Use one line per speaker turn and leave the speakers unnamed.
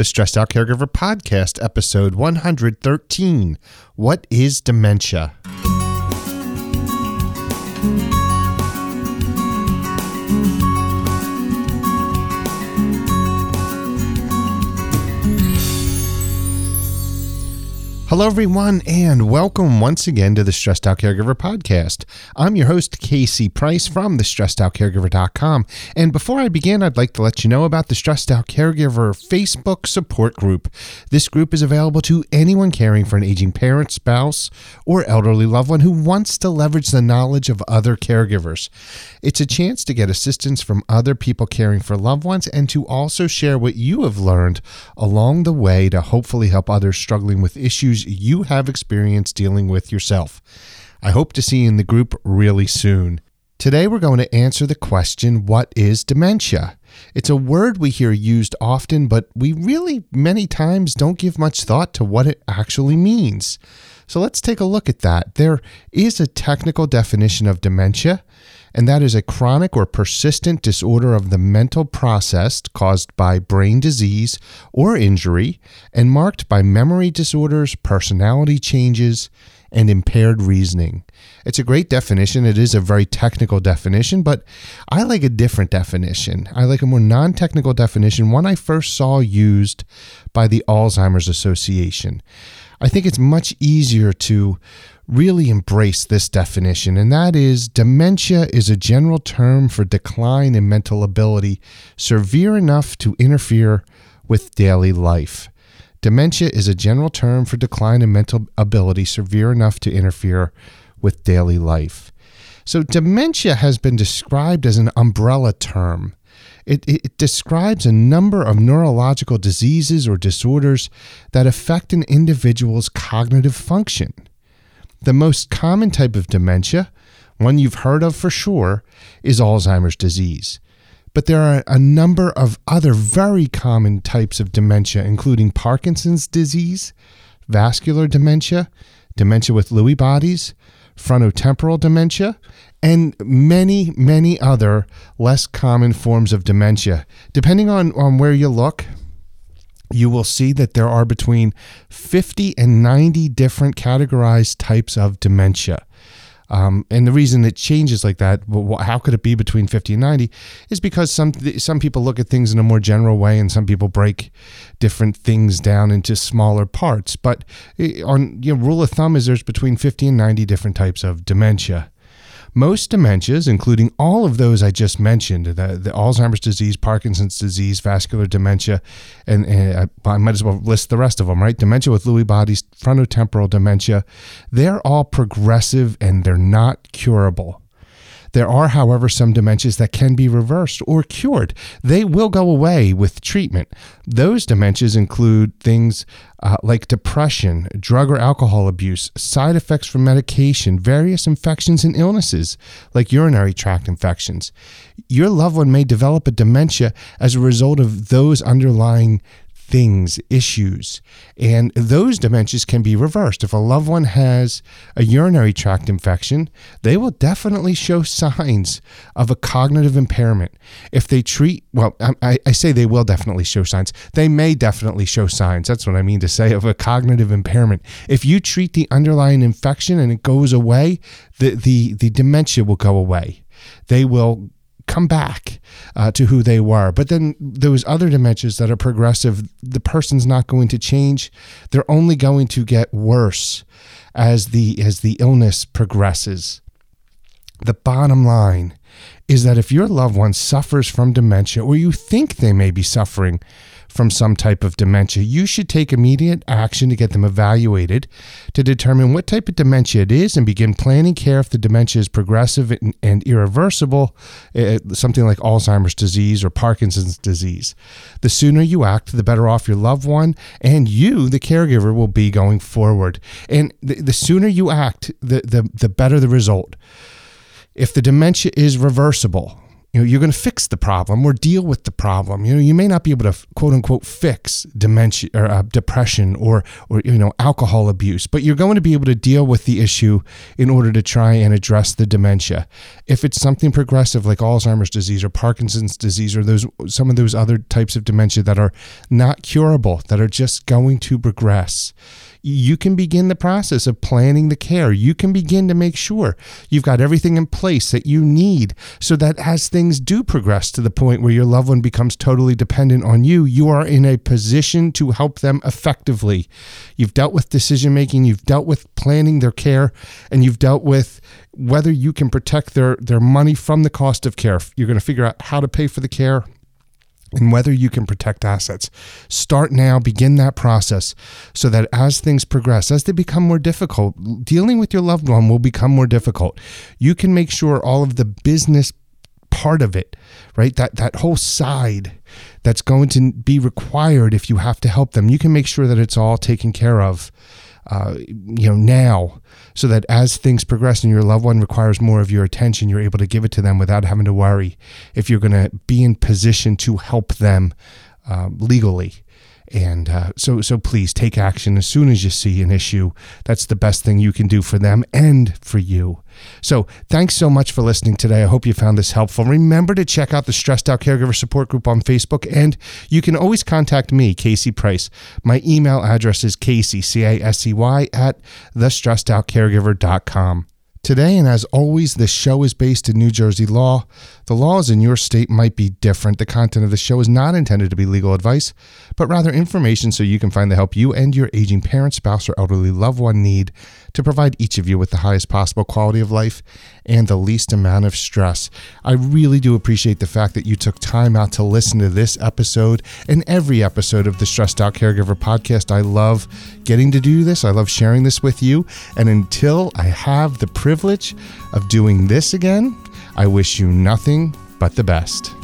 the Stressed Out Caregiver Podcast, episode 113. What is dementia? Hello, everyone, and welcome once again to the Stressed Out Caregiver Podcast. I'm your host, Casey Price from the StressedOutCaregiver.com. And before I begin, I'd like to let you know about the Stressed Out Caregiver Facebook support group. This group is available to anyone caring for an aging parent, spouse, or elderly loved one who wants to leverage the knowledge of other caregivers. It's a chance to get assistance from other people caring for loved ones and to also share what you have learned along the way to hopefully help others struggling with issues you have experience dealing with yourself. I hope to see you in the group really soon. Today, we're going to answer the question What is dementia? It's a word we hear used often, but we really many times don't give much thought to what it actually means. So let's take a look at that. There is a technical definition of dementia, and that is a chronic or persistent disorder of the mental process caused by brain disease or injury and marked by memory disorders, personality changes, and impaired reasoning. It's a great definition. It is a very technical definition, but I like a different definition. I like a more non technical definition, one I first saw used by the Alzheimer's Association. I think it's much easier to really embrace this definition, and that is dementia is a general term for decline in mental ability severe enough to interfere with daily life. Dementia is a general term for decline in mental ability severe enough to interfere with daily life. So, dementia has been described as an umbrella term it, it, describes a number of neurological diseases or disorders that affect an individual's cognitive function. The most common type of dementia, one you've heard of for sure, is Alzheimer's disease. But there are a number of other very common types of dementia, including Parkinson's disease, vascular dementia, dementia with Lewy bodies, frontotemporal dementia, and many, many other less common forms of dementia. Depending on, on where you look, you will see that there are between 50 and 90 different categorized types of dementia. Um, and the reason it changes like that, how could it be between 50 and 90, is because some some people look at things in a more general way, and some people break different things down into smaller parts. But eh, on you know, rule of thumb is there's between 50 and 90 different types of dementia. Most dementias, including all of those I just mentioned, the, the Alzheimer's disease, Parkinson's disease, vascular dementia, and, and I might as well list the rest of them, right? Dementia with Lewy bodies, frontotemporal dementia, they're all progressive and they're not curable. There are, however, some dementias that can be reversed or cured. They will go away with treatment. Those dementias include things uh, like depression, drug or alcohol abuse, side effects from medication, various infections and illnesses like urinary tract infections. Your loved one may develop a dementia as a result of those underlying things, issues. And those dementias can be reversed. If a loved one has a urinary tract infection, they will definitely show signs of a cognitive impairment. If they treat, well, I, I say they will definitely show signs. They may definitely show signs. That's what I mean to say of a cognitive impairment. If you treat the underlying infection and it goes away, the, the, the dementia will go away. They will come back uh, to who they were. But then those other dementias that are progressive, the person's not going to change. They're only going to get worse as the as the illness progresses. The bottom line is that if your loved one suffers from dementia or you think they may be suffering from some type of dementia, you should take immediate action to get them evaluated to determine what type of dementia it is and begin planning care if the dementia is progressive and, and irreversible, uh, something like Alzheimer's disease or Parkinson's disease. The sooner you act, the better off your loved one and you, the caregiver, will be going forward. And the, the sooner you act, the, the, the better the result. If the dementia is reversible, you know you're going to fix the problem or deal with the problem. You know you may not be able to quote unquote fix dementia or uh, depression or or you know alcohol abuse but you're going to be able to deal with the issue in order to try and address the dementia. If it's something progressive like alzheimer's disease or parkinson's disease or those some of those other types of dementia that are not curable that are just going to progress you can begin the process of planning the care. You can begin to make sure you've got everything in place that you need so that as things do progress to the point where your loved one becomes totally dependent on you, you are in a position to help them effectively. You've dealt with decision making, you've dealt with planning their care, and you've dealt with whether you can protect their, their money from the cost of care. You're going to figure out how to pay for the care and whether you can protect assets. Start now, begin that process so that as things progress, as they become more difficult, dealing with your loved one will become more difficult. You can make sure all of the business part of it, right? That that whole side that's going to be required if you have to help them. You can make sure that it's all taken care of uh, you know now so that as things progress and your loved one requires more of your attention you're able to give it to them without having to worry if you're going to be in position to help them uh, legally and uh, so, so please take action as soon as you see an issue. That's the best thing you can do for them and for you. So, thanks so much for listening today. I hope you found this helpful. Remember to check out the Stressed Out Caregiver Support Group on Facebook, and you can always contact me, Casey Price. My email address is Casey, C A S E Y, at thestressedoutcaregiver.com. Today, and as always, the show is based in New Jersey law. The laws in your state might be different. The content of the show is not intended to be legal advice, but rather information so you can find the help you and your aging parent, spouse, or elderly loved one need to provide each of you with the highest possible quality of life and the least amount of stress. I really do appreciate the fact that you took time out to listen to this episode and every episode of the Stressed Out Caregiver podcast. I love getting to do this, I love sharing this with you. And until I have the privilege of doing this again, I wish you nothing but the best.